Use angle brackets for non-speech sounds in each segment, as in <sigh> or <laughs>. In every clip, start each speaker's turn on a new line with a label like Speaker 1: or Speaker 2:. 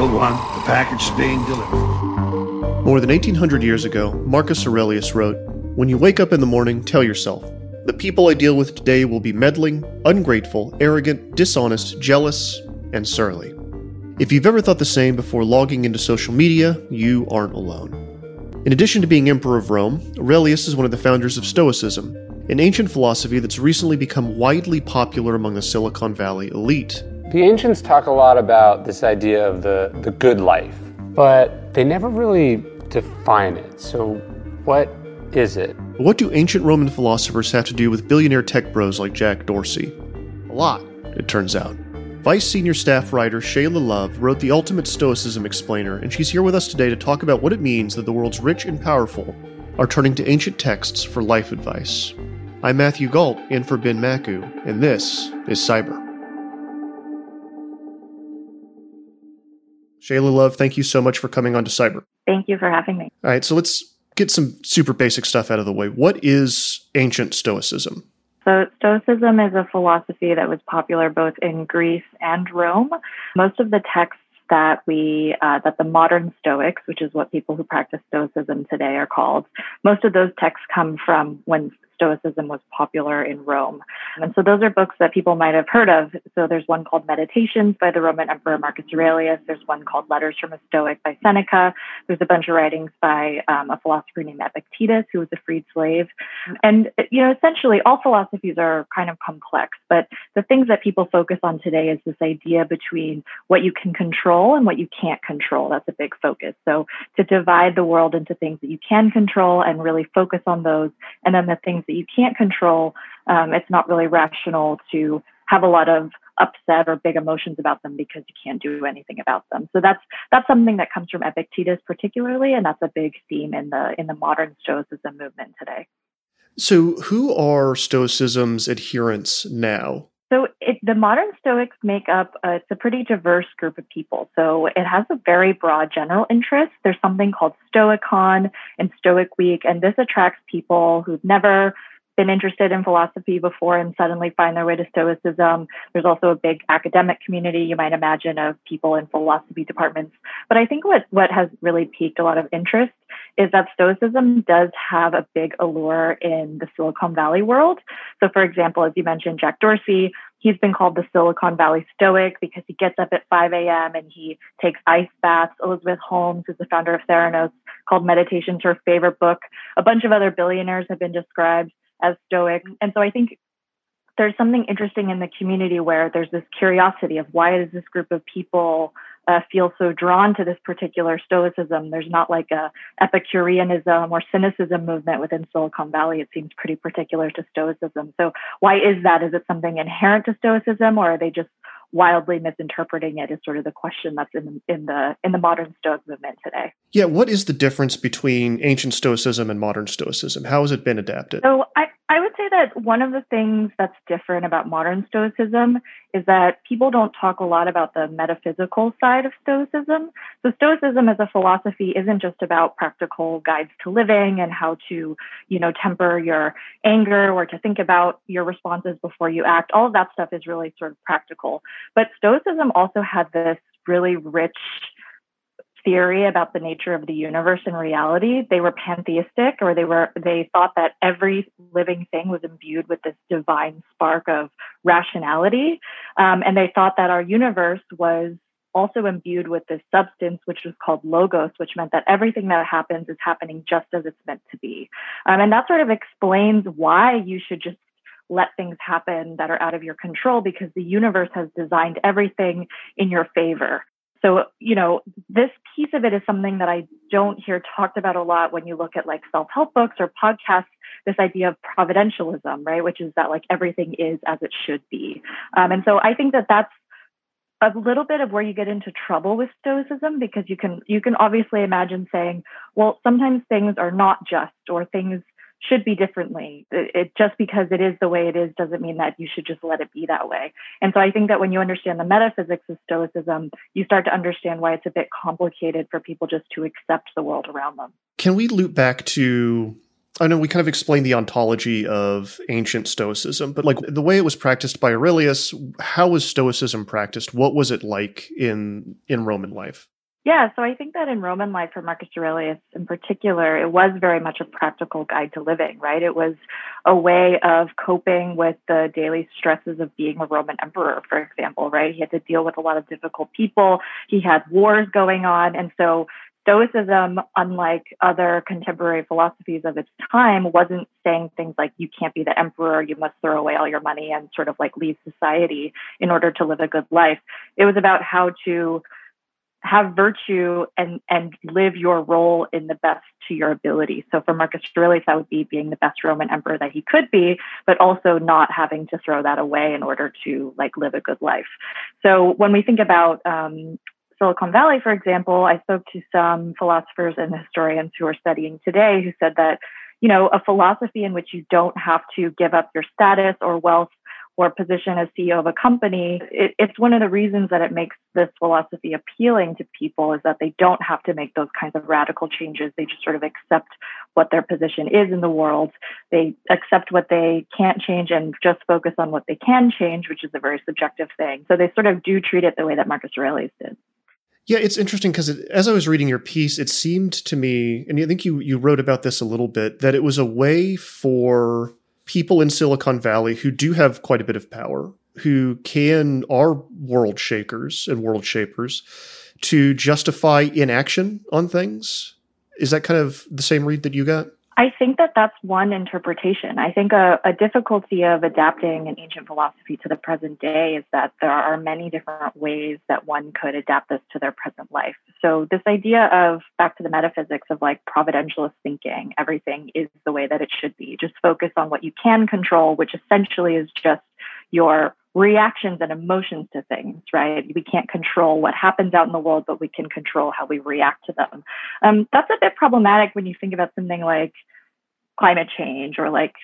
Speaker 1: One, the package is being delivered.
Speaker 2: More than 1800 years ago, Marcus Aurelius wrote When you wake up in the morning, tell yourself, the people I deal with today will be meddling, ungrateful, arrogant, dishonest, jealous, and surly. If you've ever thought the same before logging into social media, you aren't alone. In addition to being Emperor of Rome, Aurelius is one of the founders of Stoicism, an ancient philosophy that's recently become widely popular among the Silicon Valley elite.
Speaker 3: The ancients talk a lot about this idea of the, the good life, but they never really define it. So, what is it?
Speaker 2: What do ancient Roman philosophers have to do with billionaire tech bros like Jack Dorsey? A lot, it turns out. Vice Senior Staff Writer Shayla Love wrote the Ultimate Stoicism Explainer, and she's here with us today to talk about what it means that the world's rich and powerful are turning to ancient texts for life advice. I'm Matthew Gault, in for Ben Maku, and this is Cyber. Shayla Love, thank you so much for coming on to Cyber.
Speaker 4: Thank you for having me.
Speaker 2: All right, so let's get some super basic stuff out of the way. What is ancient Stoicism?
Speaker 4: So, Stoicism is a philosophy that was popular both in Greece and Rome. Most of the texts that we uh, that the modern Stoics, which is what people who practice Stoicism today are called, most of those texts come from when Stoicism was popular in Rome. And so those are books that people might have heard of. So there's one called Meditations by the Roman Emperor Marcus Aurelius. There's one called Letters from a Stoic by Seneca. There's a bunch of writings by um, a philosopher named Epictetus, who was a freed slave. And, you know, essentially all philosophies are kind of complex, but the things that people focus on today is this idea between what you can control and what you can't control. That's a big focus. So to divide the world into things that you can control and really focus on those, and then the things that you can't control, um, it's not really rational to have a lot of upset or big emotions about them because you can't do anything about them. So that's that's something that comes from Epictetus particularly, and that's a big theme in the in the modern Stoicism movement today.
Speaker 2: So, who are Stoicism's adherents now?
Speaker 4: So it, the modern Stoics make up it's a pretty diverse group of people. So it has a very broad general interest. There's something called Stoicon and Stoic Week, and this attracts people who've never been interested in philosophy before and suddenly find their way to Stoicism. There's also a big academic community, you might imagine, of people in philosophy departments. But I think what, what has really piqued a lot of interest is that Stoicism does have a big allure in the Silicon Valley world. So, for example, as you mentioned, Jack Dorsey, he's been called the Silicon Valley Stoic because he gets up at 5 a.m. and he takes ice baths. Elizabeth Holmes, who's the founder of Theranos, called Meditations her favorite book. A bunch of other billionaires have been described as stoic. And so I think there's something interesting in the community where there's this curiosity of why does this group of people uh, feel so drawn to this particular stoicism there's not like a epicureanism or cynicism movement within silicon valley it seems pretty particular to stoicism so why is that is it something inherent to stoicism or are they just wildly misinterpreting it is sort of the question that's in in the in the modern Stoic movement today.
Speaker 2: Yeah, what is the difference between ancient Stoicism and modern Stoicism? How has it been adapted?
Speaker 4: So I, I would say that one of the things that's different about modern Stoicism is that people don't talk a lot about the metaphysical side of Stoicism. So Stoicism as a philosophy isn't just about practical guides to living and how to, you know, temper your anger or to think about your responses before you act. All of that stuff is really sort of practical. But Stoicism also had this really rich theory about the nature of the universe and reality. They were pantheistic, or they were they thought that every living thing was imbued with this divine spark of rationality, um, and they thought that our universe was also imbued with this substance, which was called logos, which meant that everything that happens is happening just as it's meant to be, um, and that sort of explains why you should just let things happen that are out of your control because the universe has designed everything in your favor. So, you know, this piece of it is something that I don't hear talked about a lot when you look at like self help books or podcasts. This idea of providentialism, right? Which is that like everything is as it should be. Um, and so I think that that's a little bit of where you get into trouble with stoicism because you can you can obviously imagine saying well sometimes things are not just or things should be differently. It, it, just because it is the way it is doesn't mean that you should just let it be that way. And so I think that when you understand the metaphysics of Stoicism, you start to understand why it's a bit complicated for people just to accept the world around them.
Speaker 2: Can we loop back to I know we kind of explained the ontology of ancient Stoicism, but like the way it was practiced by Aurelius, how was Stoicism practiced? What was it like in in Roman life?
Speaker 4: Yeah, so I think that in Roman life for Marcus Aurelius in particular, it was very much a practical guide to living, right? It was a way of coping with the daily stresses of being a Roman emperor, for example, right? He had to deal with a lot of difficult people. He had wars going on. And so Stoicism, unlike other contemporary philosophies of its time, wasn't saying things like you can't be the emperor, you must throw away all your money and sort of like leave society in order to live a good life. It was about how to have virtue and and live your role in the best to your ability. So for Marcus Aurelius, that would be being the best Roman emperor that he could be, but also not having to throw that away in order to like live a good life. So when we think about um, Silicon Valley, for example, I spoke to some philosophers and historians who are studying today who said that, you know, a philosophy in which you don't have to give up your status or wealth or position as CEO of a company, it, it's one of the reasons that it makes this philosophy appealing to people is that they don't have to make those kinds of radical changes. They just sort of accept what their position is in the world. They accept what they can't change and just focus on what they can change, which is a very subjective thing. So they sort of do treat it the way that Marcus Aurelius did.
Speaker 2: Yeah, it's interesting because it, as I was reading your piece, it seemed to me, and I think you you wrote about this a little bit, that it was a way for people in Silicon Valley who do have quite a bit of power, who can are world shakers and world shapers, to justify inaction on things. Is that kind of the same read that you got?
Speaker 4: I think that that's one interpretation. I think a, a, difficulty of adapting an ancient philosophy to the present day is that there are many different ways that one could adapt this to their present life. So, this idea of back to the metaphysics of like providentialist thinking, everything is the way that it should be. Just focus on what you can control, which essentially is just your reactions and emotions to things, right? We can't control what happens out in the world, but we can control how we react to them. Um, that's a bit problematic when you think about something like climate change or like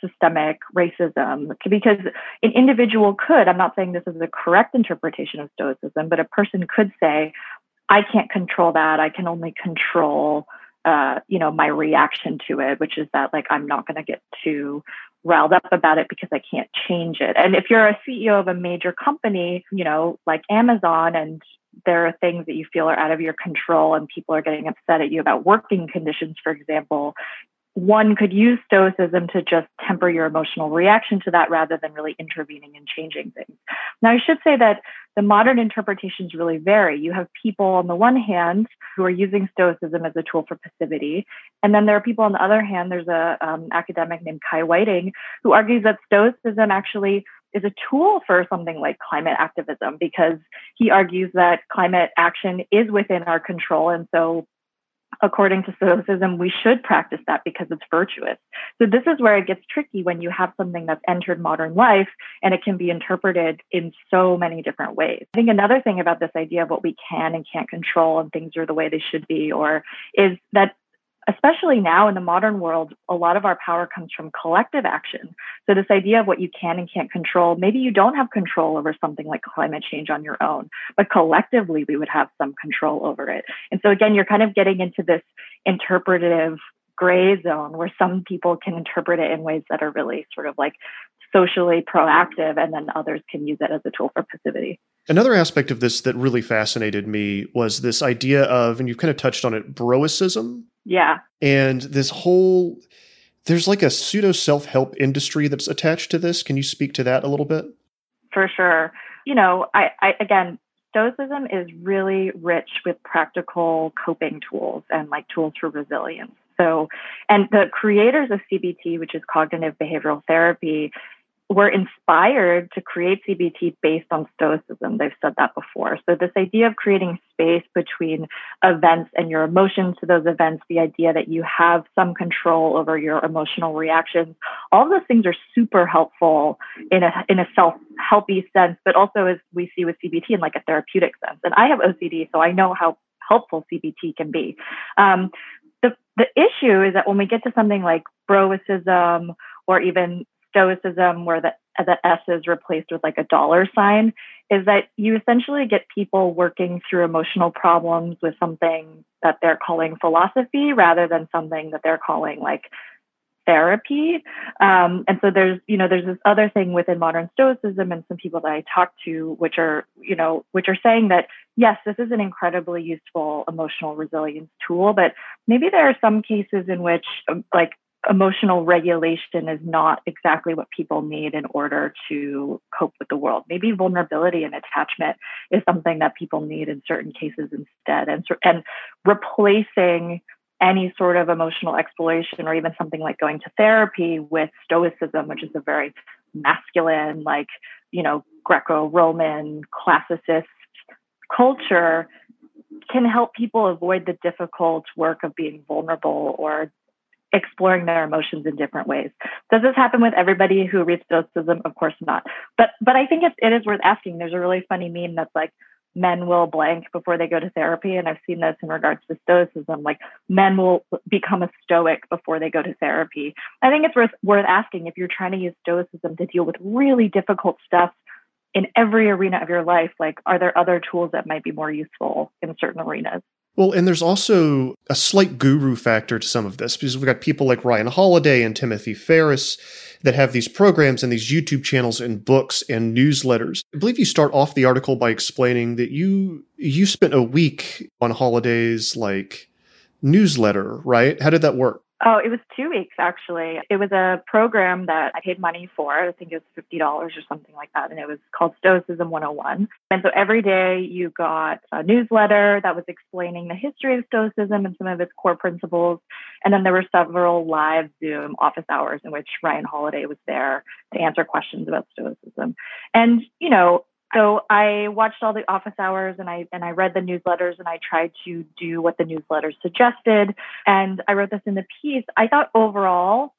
Speaker 4: systemic racism because an individual could i'm not saying this is the correct interpretation of stoicism but a person could say i can't control that i can only control uh, you know my reaction to it which is that like i'm not going to get too riled up about it because i can't change it. And if you're a ceo of a major company you know like amazon and there are things that you feel are out of your control and people are getting upset at you about working conditions for example one could use stoicism to just temper your emotional reaction to that rather than really intervening and changing things. Now, I should say that the modern interpretations really vary. You have people on the one hand who are using stoicism as a tool for passivity, and then there are people on the other hand. There's a um, academic named Kai Whiting who argues that stoicism actually is a tool for something like climate activism because he argues that climate action is within our control, and so according to Stoicism, we should practice that because it's virtuous. So, this is where it gets tricky when you have something that's entered modern life and it can be interpreted in so many different ways. I think another thing about this idea of what we can and can't control and things are the way they should be, or is that especially now in the modern world, a lot of our power comes from collective action. So, this idea of what you can and can't control, maybe you don't have control over something like climate change on your own, but collectively we would have some control over it. And so, again, you're kind of getting into this interpretive gray zone where some people can interpret it in ways that are really sort of like socially proactive, and then others can use it as a tool for passivity.
Speaker 2: Another aspect of this that really fascinated me was this idea of, and you've kind of touched on it, broicism.
Speaker 4: Yeah.
Speaker 2: And this whole, there's like a pseudo self help industry that's attached to this. Can you speak to that a little bit?
Speaker 4: For sure. You know, I, I again, Stoicism is really rich with practical coping tools and like tools for resilience. So, and the creators of CBT, which is cognitive behavioral therapy, were inspired to create CBT based on Stoicism. They've said that before. So, this idea of creating space between events and your emotions to those events, the idea that you have some control over your emotional reactions, all of those things are super helpful in a, in a self helpy sense, but also as we see with CBT in like a therapeutic sense. And I have OCD, so I know how helpful CBT can be. Um, the, the issue is that when we get to something like Broicism or even stoicism where the, the S is replaced with like a dollar sign is that you essentially get people working through emotional problems with something that they're calling philosophy rather than something that they're calling like therapy. Um, and so there's, you know, there's this other thing within modern stoicism and some people that I talk to, which are, you know, which are saying that, yes, this is an incredibly useful emotional resilience tool, but maybe there are some cases in which um, like emotional regulation is not exactly what people need in order to cope with the world. Maybe vulnerability and attachment is something that people need in certain cases instead. And, and replacing any sort of emotional exploration or even something like going to therapy with stoicism which is a very masculine like you know greco-roman classicist culture can help people avoid the difficult work of being vulnerable or exploring their emotions in different ways. Does this happen with everybody who reads Stoicism? Of course not. But but I think it is worth asking. There's a really funny meme that's like, men will blank before they go to therapy. And I've seen this in regards to stoicism, like men will become a stoic before they go to therapy. I think it's worth, worth asking if you're trying to use stoicism to deal with really difficult stuff in every arena of your life, like, are there other tools that might be more useful in certain arenas?
Speaker 2: Well, and there's also a slight guru factor to some of this because we've got people like Ryan Holiday and Timothy Ferriss that have these programs and these YouTube channels and books and newsletters. I believe you start off the article by explaining that you you spent a week on Holiday's like newsletter, right? How did that work?
Speaker 4: Oh, it was two weeks actually. It was a program that I paid money for. I think it was fifty dollars or something like that, and it was called Stoicism 101. And so every day you got a newsletter that was explaining the history of Stoicism and some of its core principles. And then there were several live Zoom office hours in which Ryan Holiday was there to answer questions about Stoicism. And you know, so I watched all the office hours and I and I read the newsletters and I tried to do what the newsletters suggested and I wrote this in the piece. I thought overall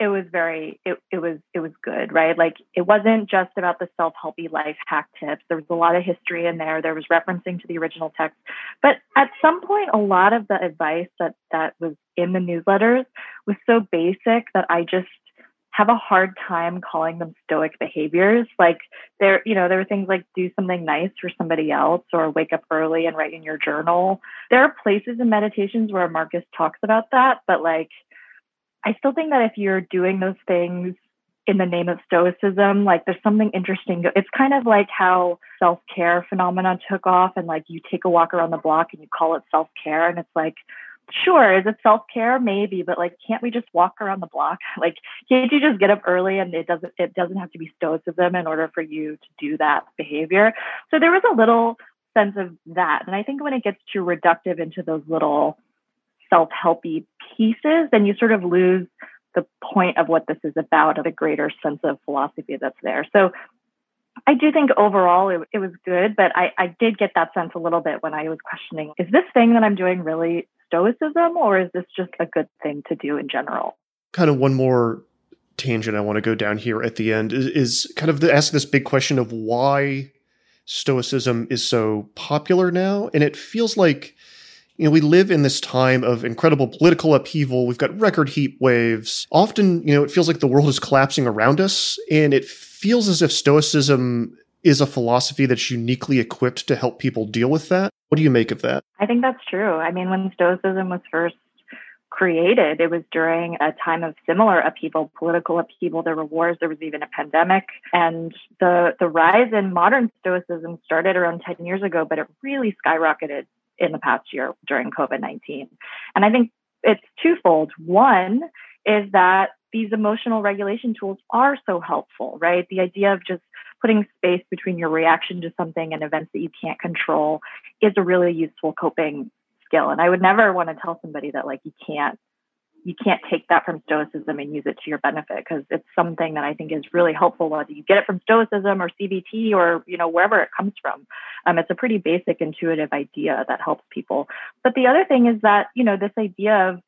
Speaker 4: it was very it, it was it was good, right? Like it wasn't just about the self-helpy life hack tips. There was a lot of history in there. There was referencing to the original text. But at some point a lot of the advice that that was in the newsletters was so basic that I just have a hard time calling them stoic behaviors. Like there, you know, there are things like do something nice for somebody else or wake up early and write in your journal. There are places in meditations where Marcus talks about that, but like I still think that if you're doing those things in the name of stoicism, like there's something interesting. It's kind of like how self-care phenomenon took off and like you take a walk around the block and you call it self-care and it's like sure is it self-care? Maybe but like can't we just walk around the block? <laughs> Like can't you just get up early and it doesn't it doesn't have to be stoicism in order for you to do that behavior? So there was a little sense of that and i think when it gets too reductive into those little self-helpy pieces then you sort of lose the point of what this is about of a greater sense of philosophy that's there. So I do think overall it, it was good, but I, I did get that sense a little bit when I was questioning is this thing that I'm doing really stoicism or is this just a good thing to do in general?
Speaker 2: Kind of one more tangent I want to go down here at the end is, is kind of the, ask this big question of why stoicism is so popular now. And it feels like you know, we live in this time of incredible political upheaval. We've got record heat waves. Often, you know, it feels like the world is collapsing around us, and it feels as if Stoicism is a philosophy that's uniquely equipped to help people deal with that. What do you make of that?
Speaker 4: I think that's true. I mean, when Stoicism was first created, it was during a time of similar upheaval, political upheaval. There were wars, there was even a pandemic. And the, the rise in modern Stoicism started around 10 years ago, but it really skyrocketed in the past year during COVID 19. And I think it's twofold. One is that these emotional regulation tools are so helpful, right? The idea of just putting space between your reaction to something and events that you can't control is a really useful coping skill. And I would never want to tell somebody that like you can't you can't take that from stoicism and use it to your benefit because it's something that I think is really helpful whether you get it from stoicism or CBT or you know wherever it comes from. Um, it's a pretty basic intuitive idea that helps people. But the other thing is that you know this idea of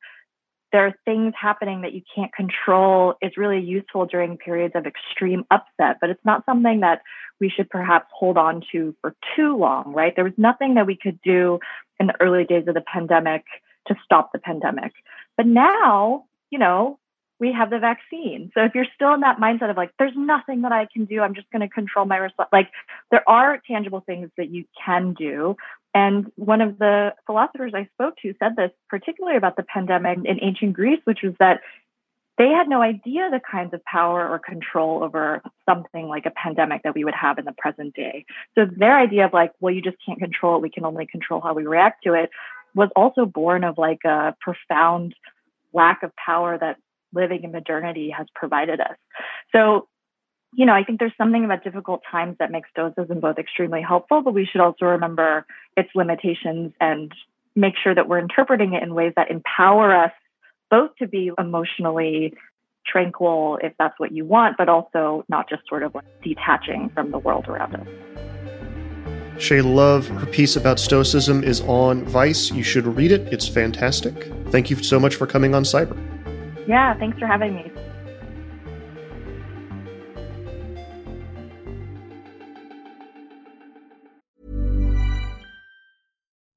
Speaker 4: there are things happening that you can't control is really useful during periods of extreme upset, but it's not something that we should perhaps hold on to for too long, right? There was nothing that we could do in the early days of the pandemic to stop the pandemic. But now, you know, we have the vaccine. So if you're still in that mindset of like, there's nothing that I can do, I'm just going to control my response. Like, there are tangible things that you can do. And one of the philosophers I spoke to said this, particularly about the pandemic in ancient Greece, which was that they had no idea the kinds of power or control over something like a pandemic that we would have in the present day. So their idea of like, well, you just can't control it, we can only control how we react to it, was also born of like a profound lack of power that living in modernity has provided us. So, you know, I think there's something about difficult times that makes Stoicism both extremely helpful, but we should also remember its limitations and make sure that we're interpreting it in ways that empower us both to be emotionally tranquil if that's what you want, but also not just sort of like detaching from the world around us.
Speaker 2: Shay Love, her piece about Stoicism is on Vice. You should read it, it's fantastic. Thank you so much for coming on Cyber.
Speaker 4: Yeah, thanks for having me.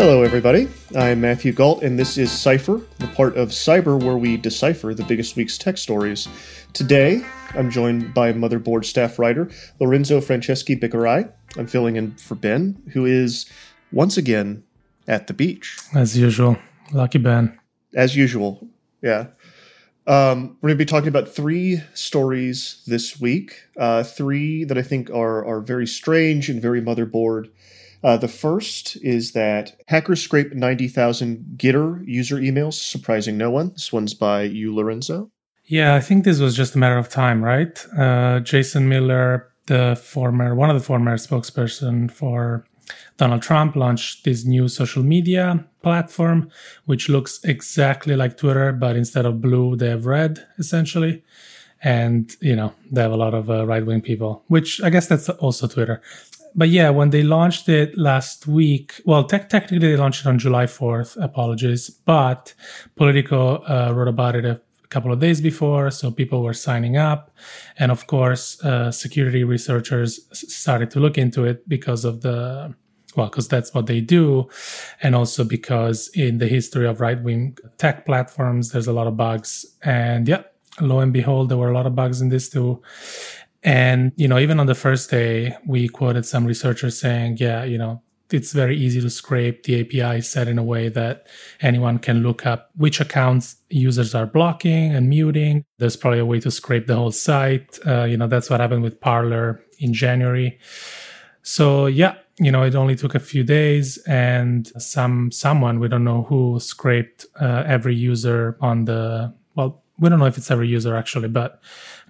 Speaker 2: Hello, everybody. I'm Matthew Gault, and this is Cypher, the part of Cyber where we decipher the biggest week's tech stories. Today, I'm joined by Motherboard staff writer Lorenzo Franceschi Bicchierai. I'm filling in for Ben, who is once again at the beach.
Speaker 5: As usual. Lucky Ben.
Speaker 2: As usual, yeah. Um, we're going to be talking about three stories this week. Uh, three that I think are are very strange and very motherboard. Uh, the first is that hackers scraped 90,000 Gettr user emails, surprising no one. This one's by you, Lorenzo.
Speaker 5: Yeah, I think this was just a matter of time, right? Uh, Jason Miller, the former, one of the former spokesperson for Donald Trump, launched this new social media platform, which looks exactly like Twitter, but instead of blue, they have red, essentially and you know they have a lot of uh, right-wing people which i guess that's also twitter but yeah, when they launched it last week, well, te- technically they launched it on July 4th. Apologies, but Politico uh, wrote about it a couple of days before, so people were signing up, and of course, uh, security researchers started to look into it because of the well, because that's what they do, and also because in the history of right wing tech platforms, there's a lot of bugs, and yeah, lo and behold, there were a lot of bugs in this too. And, you know, even on the first day, we quoted some researchers saying, yeah, you know, it's very easy to scrape. The API set in a way that anyone can look up which accounts users are blocking and muting. There's probably a way to scrape the whole site. Uh, you know, that's what happened with Parler in January. So yeah, you know, it only took a few days, and some someone we don't know who scraped uh, every user on the well, we don't know if it's every user actually, but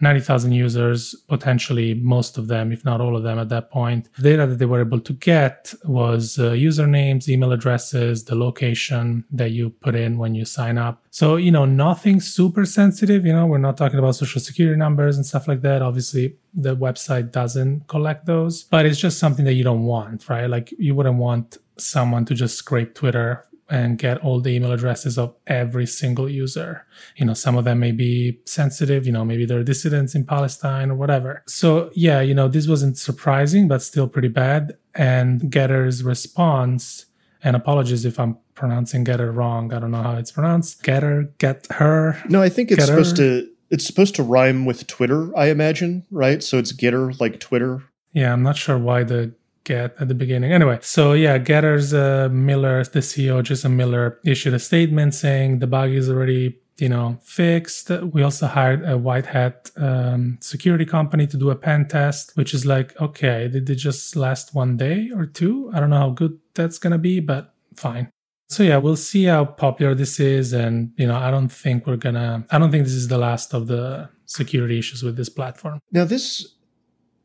Speaker 5: 90,000 users, potentially most of them, if not all of them at that point. The data that they were able to get was uh, usernames, email addresses, the location that you put in when you sign up. So, you know, nothing super sensitive. You know, we're not talking about social security numbers and stuff like that. Obviously, the website doesn't collect those, but it's just something that you don't want, right? Like, you wouldn't want someone to just scrape Twitter and get all the email addresses of every single user. You know, some of them may be sensitive, you know, maybe they're dissidents in Palestine or whatever. So, yeah, you know, this wasn't surprising, but still pretty bad. And Gettr's response, and apologies if I'm pronouncing Gettr wrong. I don't know how it's pronounced. Getter, get her.
Speaker 2: No, I think it's supposed to it's supposed to rhyme with Twitter, I imagine, right? So it's Gettr like Twitter.
Speaker 5: Yeah, I'm not sure why the get at the beginning. Anyway, so yeah, Gettr's uh, Miller, the CEO, Jason Miller, issued a statement saying the bug is already you know fixed. We also hired a white hat um, security company to do a pen test, which is like okay, did it just last one day or two? I don't know how good that's gonna be, but fine. So yeah, we'll see how popular this is, and you know, I don't think we're gonna. I don't think this is the last of the security issues with this platform.
Speaker 2: Now this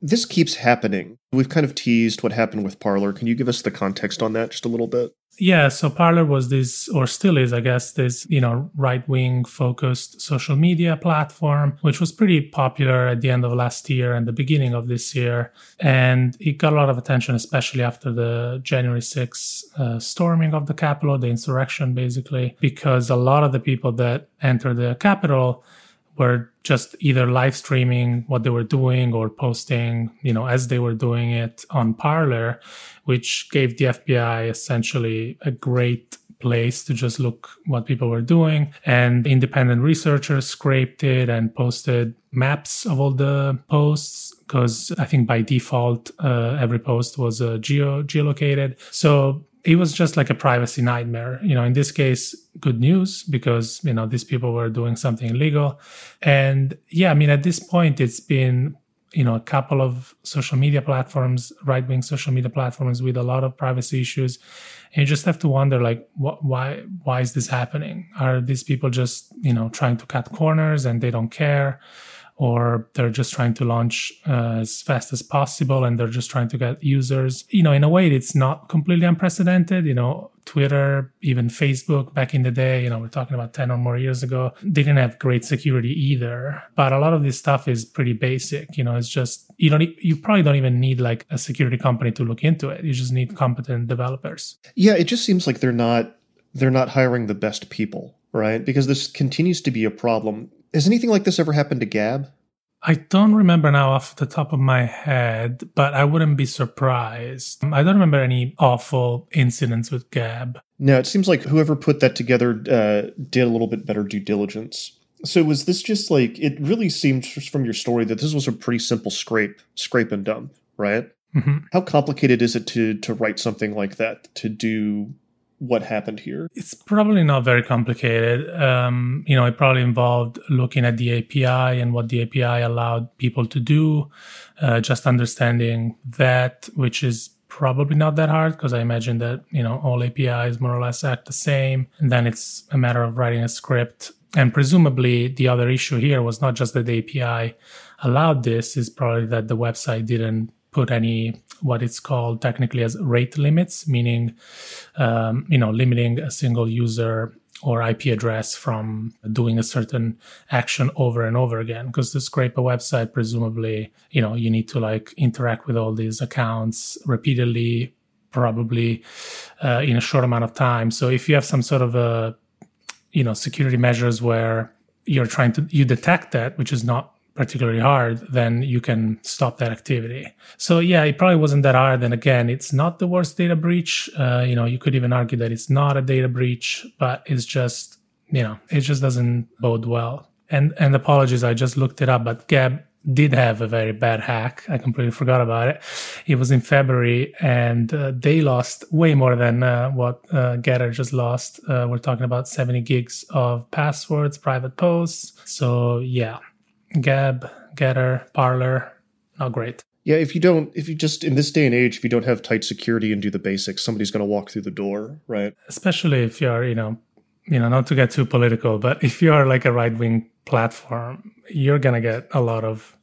Speaker 2: this keeps happening. We've kind of teased what happened with Parler. Can you give us the context on that just a little bit?
Speaker 5: Yeah, so Parler was this, or still is, I guess, this, you know, right wing focused social media platform, which was pretty popular at the end of last year and the beginning of this year. And it got a lot of attention, especially after the January 6th uh, storming of the Capitol, the insurrection, basically, because a lot of the people that entered the Capitol were just either live streaming what they were doing or posting, you know, as they were doing it on Parler, which gave the FBI essentially a great place to just look what people were doing. And independent researchers scraped it and posted maps of all the posts because I think by default uh, every post was uh, geo geolocated. So it was just like a privacy nightmare. You know, in this case, good news because, you know, these people were doing something illegal. And yeah, I mean, at this point, it's been, you know, a couple of social media platforms, right wing social media platforms with a lot of privacy issues. And you just have to wonder, like, why, why is this happening? Are these people just, you know, trying to cut corners and they don't care? Or they're just trying to launch uh, as fast as possible and they're just trying to get users. You know, in a way, it's not completely unprecedented. You know, Twitter, even Facebook back in the day, you know, we're talking about 10 or more years ago, didn't have great security either. But a lot of this stuff is pretty basic. You know, it's just, you don't, you probably don't even need like a security company to look into it. You just need competent developers.
Speaker 2: Yeah, it just seems like they're not, they're not hiring the best people, right? Because this continues to be a problem has anything like this ever happened to Gab?
Speaker 5: I don't remember now off the top of my head, but I wouldn't be surprised. I don't remember any awful incidents with Gab.
Speaker 2: No, it seems like whoever put that together uh, did a little bit better due diligence. So was this just like it really seemed from your story that this was a pretty simple scrape, scrape and dump, right?
Speaker 5: Mm-hmm.
Speaker 2: How complicated is it to to write something like that to do what happened here?
Speaker 5: It's probably not very complicated. Um, you know, it probably involved looking at the API and what the API allowed people to do, uh, just understanding that, which is probably not that hard because I imagine that, you know, all APIs more or less act the same. And then it's a matter of writing a script. And presumably the other issue here was not just that the API allowed this, is probably that the website didn't put any what it's called technically as rate limits, meaning um, you know limiting a single user or IP address from doing a certain action over and over again. Because to scrape a website, presumably, you know, you need to like interact with all these accounts repeatedly, probably uh, in a short amount of time. So if you have some sort of a, you know, security measures where you're trying to you detect that, which is not particularly hard, then you can stop that activity. So yeah, it probably wasn't that hard. And again, it's not the worst data breach. Uh, you know, you could even argue that it's not a data breach, but it's just, you know, it just doesn't bode well. And and apologies, I just looked it up, but Gab did have a very bad hack. I completely forgot about it. It was in February, and uh, they lost way more than uh, what uh, Gettr just lost. Uh, we're talking about 70 gigs of passwords, private posts. So yeah, Gab, Gettr, Parler, not great.
Speaker 2: Yeah, if you don't, if you just in this day and age, if you don't have tight security and do the basics, somebody's going to walk through the door, right?
Speaker 5: Especially if you're, you know, you know, not to get too political, but if you are like a right wing platform, you're going to get a lot of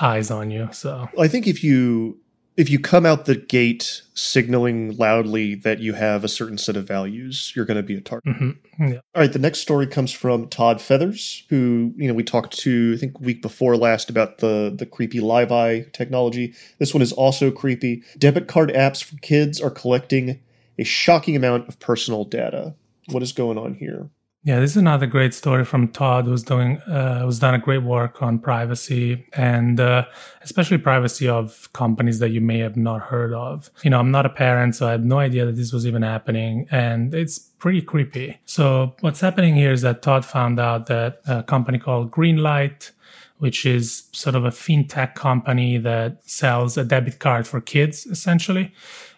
Speaker 5: eyes on you. So
Speaker 2: I think if you if you come out the gate signaling loudly that you have a certain set of values, you're going to be a target.
Speaker 5: Mm-hmm. Yeah.
Speaker 2: All right. The next story comes from Todd Feathers, who you know we talked to I think week before last about the the creepy Live eye technology. This one is also creepy. Debit card apps for kids are collecting a shocking amount of personal data. What is going on here?
Speaker 5: Yeah, this is another great story from Todd, who's doing uh, who's done a great work on privacy and uh, especially privacy of companies that you may have not heard of. You know, I'm not a parent, so I had no idea that this was even happening, and it's pretty creepy. So what's happening here is that Todd found out that a company called Greenlight which is sort of a fintech company that sells a debit card for kids essentially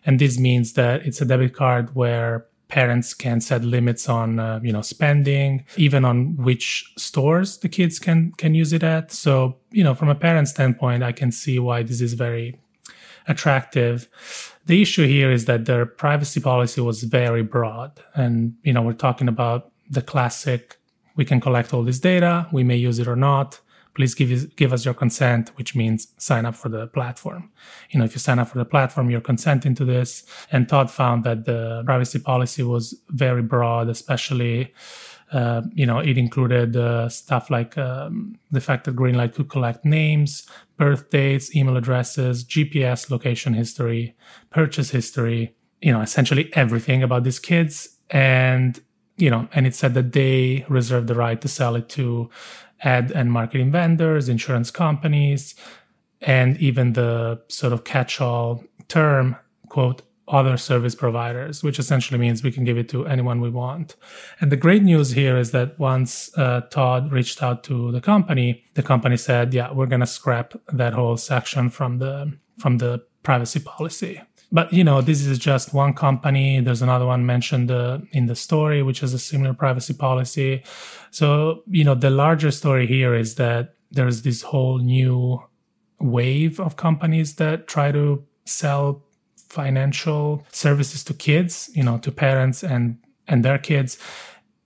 Speaker 5: and this means that it's a debit card where parents can set limits on uh, you know spending even on which stores the kids can can use it at. So you know from a parent standpoint i can see why this is very attractive. The issue here is that their privacy policy was very broad. And you know we're talking about the classic we can collect all this data we may use it or not please give us, give us your consent, which means sign up for the platform. You know, if you sign up for the platform, you're consenting to this. And Todd found that the privacy policy was very broad, especially uh, you know, it included uh, stuff like um, the fact that Greenlight could collect names, birth dates, email addresses, GPS location history, purchase history, you know, essentially everything about these kids. And, you know, and it said that they reserve the right to sell it to ad and marketing vendors, insurance companies, and even the sort of catch all term, quote, other service providers, which essentially means we can give it to anyone we want. And the great news here is that once uh, Todd reached out to the company, the company said, "Yeah, we're going to scrap that whole section from the from the privacy policy." But you know, this is just one company. There's another one mentioned uh, in the story, which has a similar privacy policy. So you know, the larger story here is that there's this whole new wave of companies that try to sell financial services to kids, you know, to parents and and their kids.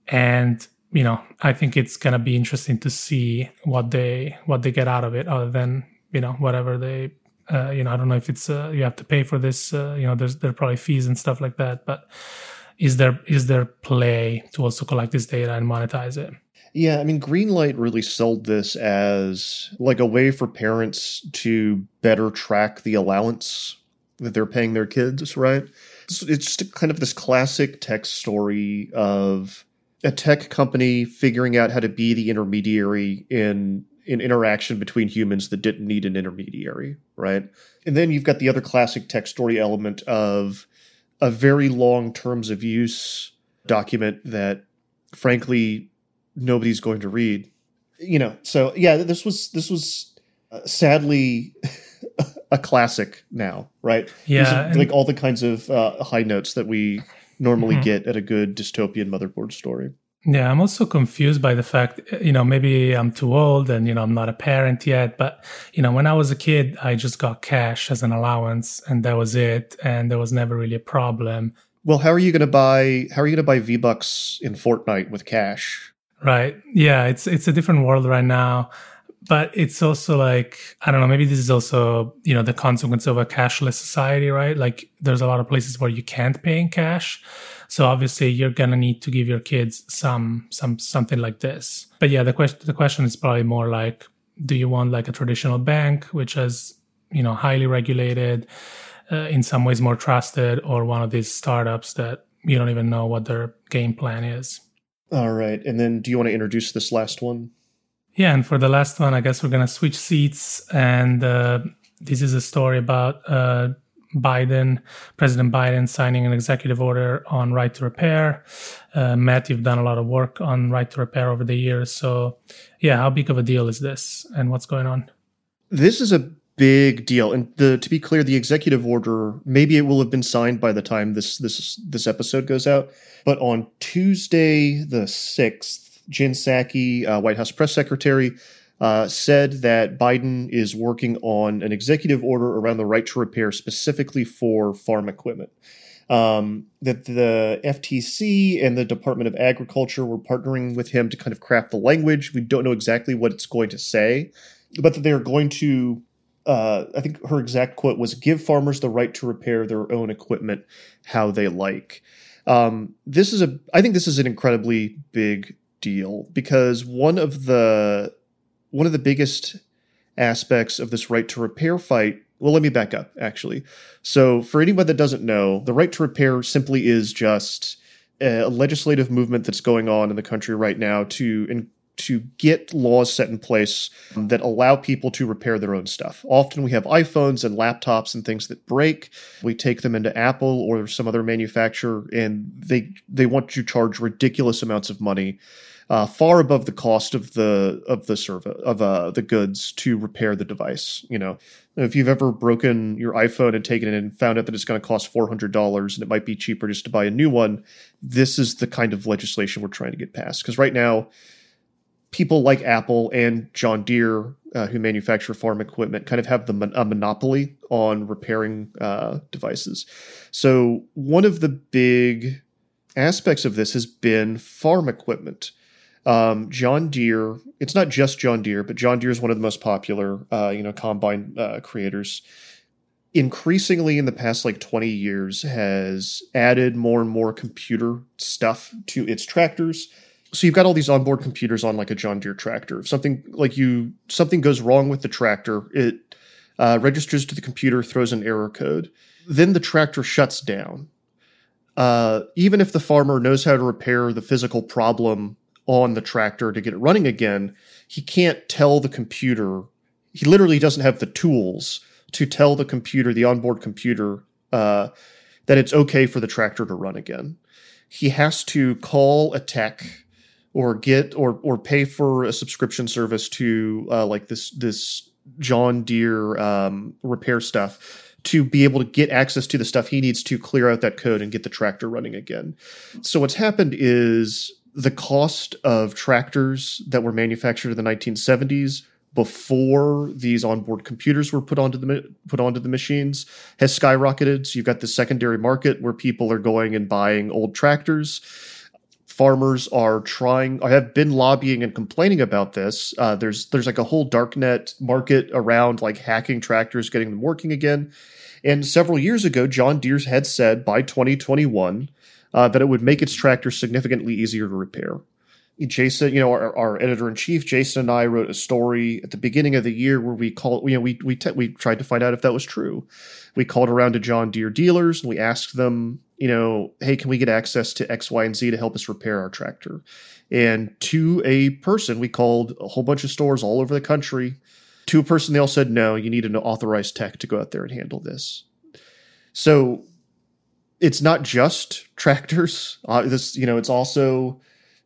Speaker 5: And you know, I think it's gonna be interesting to see what they what they get out of it, other than you know whatever they. Uh, you know, I don't know if it's uh, you have to pay for this. Uh, you know, there's there are probably fees and stuff like that. But is there is there play to also collect this data and monetize it?
Speaker 2: Yeah, I mean, Greenlight really sold this as like a way for parents to better track the allowance that they're paying their kids, right? It's just kind of this classic tech story of a tech company figuring out how to be the intermediary in in interaction between humans that didn't need an intermediary, right? And then you've got the other classic tech story element of a very long terms of use document that frankly nobody's going to read. You know, so yeah, this was this was uh, sadly <laughs> a classic now, right?
Speaker 5: Yeah,
Speaker 2: like all the kinds of uh, high notes that we normally mm-hmm. get at a good dystopian motherboard story.
Speaker 5: Yeah, I'm also confused by the fact, you know, maybe I'm too old and, you know, I'm not a parent yet, but, you know, when I was a kid, I just got cash as an allowance and that was it. And there was never really a problem.
Speaker 2: Well, how are you going to buy, how are you going to buy V-Bucks in Fortnite with cash?
Speaker 5: Right. Yeah. It's, it's a different world right now but it's also like i don't know maybe this is also you know the consequence of a cashless society right like there's a lot of places where you can't pay in cash so obviously you're gonna need to give your kids some some something like this. But yeah the question the question is probably more like do you want like a traditional bank which is you know highly regulated uh, in some ways more trusted or one of these startups that you don't even know what their game plan is?
Speaker 2: All right. And then do you want to introduce this last one?
Speaker 5: Yeah, and for the last one, I guess we're gonna switch seats, and uh, this is a story about uh, Biden, President Biden, signing an executive order on right to repair. Uh, Matt, you've done a lot of work on right to repair over the years, so yeah, how big of a deal is this, and what's going on?
Speaker 2: This is a big deal, and the, to be clear, the executive order maybe it will have been signed by the time this this this episode goes out, but on Tuesday the sixth Jen Psaki, uh, White House press secretary, uh, said that Biden is working on an executive order around the right to repair specifically for farm equipment. Um, that the FTC and the Department of Agriculture were partnering with him to kind of craft the language. We don't know exactly what it's going to say, but that they are going to. Uh, I think her exact quote was give farmers the right to repair their own equipment how they like. Um, this is a, I think this is an incredibly big deal because one of the one of the biggest aspects of this right to repair fight well let me back up actually so for anyone that doesn't know the right to repair simply is just a legislative movement that's going on in the country right now to in, to get laws set in place that allow people to repair their own stuff. Often we have iPhones and laptops and things that break. We take them into Apple or some other manufacturer and they they want to charge ridiculous amounts of money uh, far above the cost of the of the service of uh, the goods to repair the device. You know, if you've ever broken your iPhone and taken it and found out that it's going to cost four hundred dollars and it might be cheaper just to buy a new one, this is the kind of legislation we're trying to get passed. Because right now, people like Apple and John Deere, uh, who manufacture farm equipment, kind of have the a monopoly on repairing uh, devices. So one of the big aspects of this has been farm equipment Um, John Deere, it's not just John Deere, but John Deere is one of the most popular, uh, you know, combine uh, creators. Increasingly, in the past like 20 years, has added more and more computer stuff to its tractors. So you've got all these onboard computers on like a John Deere tractor. If something like you something goes wrong with the tractor, it uh, registers to the computer, throws an error code. Then the tractor shuts down. Uh, even if the farmer knows how to repair the physical problem on the tractor to get it running again, he can't tell the computer. He literally doesn't have the tools to tell the computer, the onboard computer, uh, that it's okay for the tractor to run again. He has to call a tech or get or or pay for a subscription service to uh, like this this John Deere um, repair stuff to be able to get access to the stuff he needs to clear out that code and get the tractor running again. So what's happened is the cost of tractors that were manufactured in the 1970s before these onboard computers were put onto the put onto the machines has skyrocketed. So you've got the secondary market where people are going and buying old tractors. Farmers are trying. I have been lobbying and complaining about this. Uh, there's there's like a whole darknet market around like hacking tractors, getting them working again. And several years ago, John Deere's had said by 2021 uh, that it would make its tractor significantly easier to repair. Jason, you know, our, our editor in chief, Jason and I wrote a story at the beginning of the year where we called, you know, we we te- we tried to find out if that was true. We called around to John Deere dealers and we asked them, you know, hey, can we get access to X, Y, and Z to help us repair our tractor? And to a person, we called a whole bunch of stores all over the country. To a person, they all said, no, you need an authorized tech to go out there and handle this. So it's not just tractors. Uh, this, you know, it's also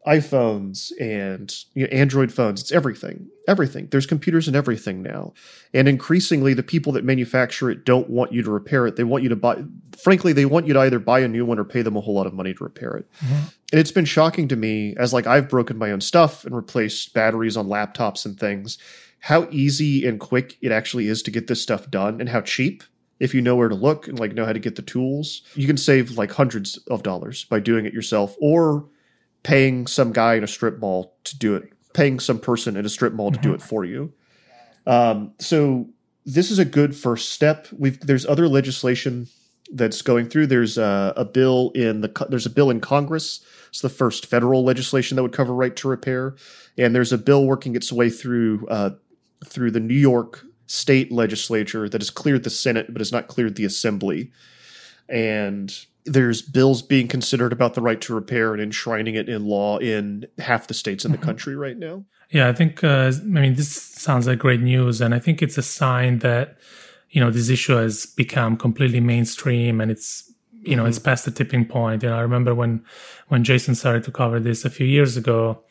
Speaker 2: iPhones and you know, Android phones. It's everything. Everything. There's computers and everything now. And increasingly, the people that manufacture it don't want you to repair it. They want you to buy, frankly, they want you to either buy a new one or pay them a whole lot of money to repair it. Mm-hmm. And it's been shocking to me as like I've broken my own stuff and replaced batteries on laptops and things, how easy and quick it actually is to get this stuff done and how cheap if you know where to look and like know how to get the tools, you can save like hundreds of dollars by doing it yourself or paying some guy in a strip mall to do it, paying some person in a strip mall to do it for you. Um, so this is a good first step. We've there's other legislation that's going through. There's a, a bill in the there's a bill in Congress. It's the first federal legislation that would cover right to repair, and there's a bill working its way through uh, through the New York state legislature that has cleared the Senate but has not cleared the Assembly. And there's bills being considered about the right to repair and enshrining it in law in half the states in the mm-hmm. country right now.
Speaker 5: Yeah, I think, uh, I mean, this sounds like great news. And I think it's a sign that, you know, this issue has become completely mainstream and it's, you know, mm-hmm. it's past the tipping point. And I remember when, when Jason started to cover this a few years ago,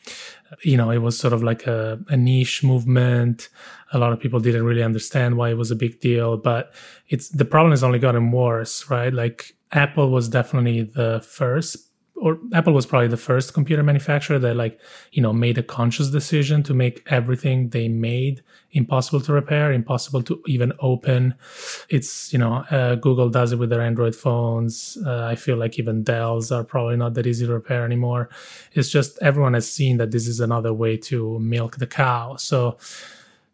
Speaker 5: you know, it was sort of like a, a niche movement. A lot of people didn't really understand why it was a big deal, but it's the problem has only gotten worse, right? Like Apple was definitely the first or Apple was probably the first computer manufacturer that like, you know, made a conscious decision to make everything they made impossible to repair, impossible to even open. It's, you know, uh, Google does it with their Android phones. Uh, I feel like even Dell's are probably not that easy to repair anymore. It's just everyone has seen that this is another way to milk the cow. So,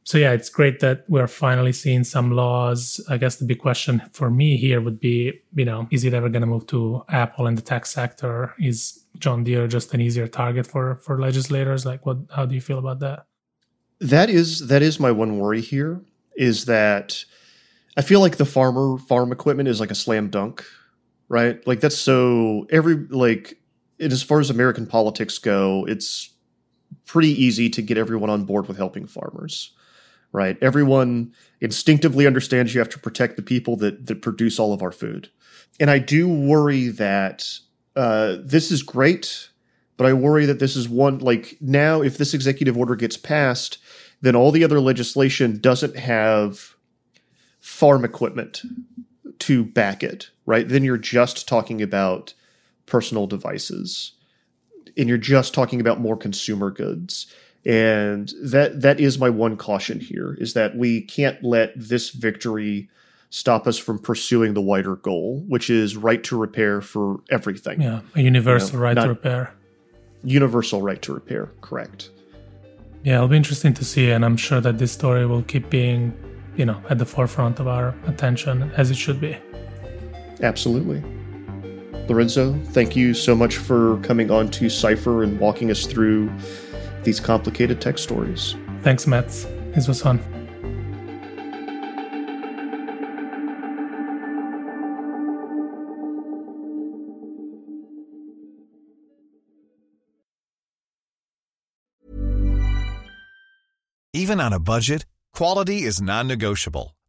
Speaker 5: so yeah, it's great that we're finally seeing some laws. I guess the big question for me here would be, you know, is it ever going to move to Apple and the tech sector? Is John Deere just an easier target for for legislators? Like, what? How do you feel about that?
Speaker 2: That is that is my one worry here. Is that I feel like the farmer farm equipment is like a slam dunk, right? Like that's so every like as far as American politics go, it's pretty easy to get everyone on board with helping farmers right? Everyone instinctively understands you have to protect the people that that produce all of our food. And I do worry that uh, this is great, but I worry that this is one like now if this executive order gets passed, then all the other legislation doesn't have farm equipment to back it, right? Then you're just talking about personal devices and you're just talking about more consumer goods and that that is my one caution here is that we can't let this victory stop us from pursuing the wider goal which is right to repair for everything
Speaker 5: yeah a universal you know, right to repair
Speaker 2: universal right to repair. Correct.
Speaker 5: Yeah, it'll be interesting to see, and I'm sure that this story will keep being, you know, at the forefront of our attention as it should be.
Speaker 2: Absolutely. Lorenzo, thank you so much for coming on to Cyber and walking us through these complicated tech stories.
Speaker 5: Thanks, Matt. This was fun.
Speaker 6: Even on a budget, quality is non-negotiable.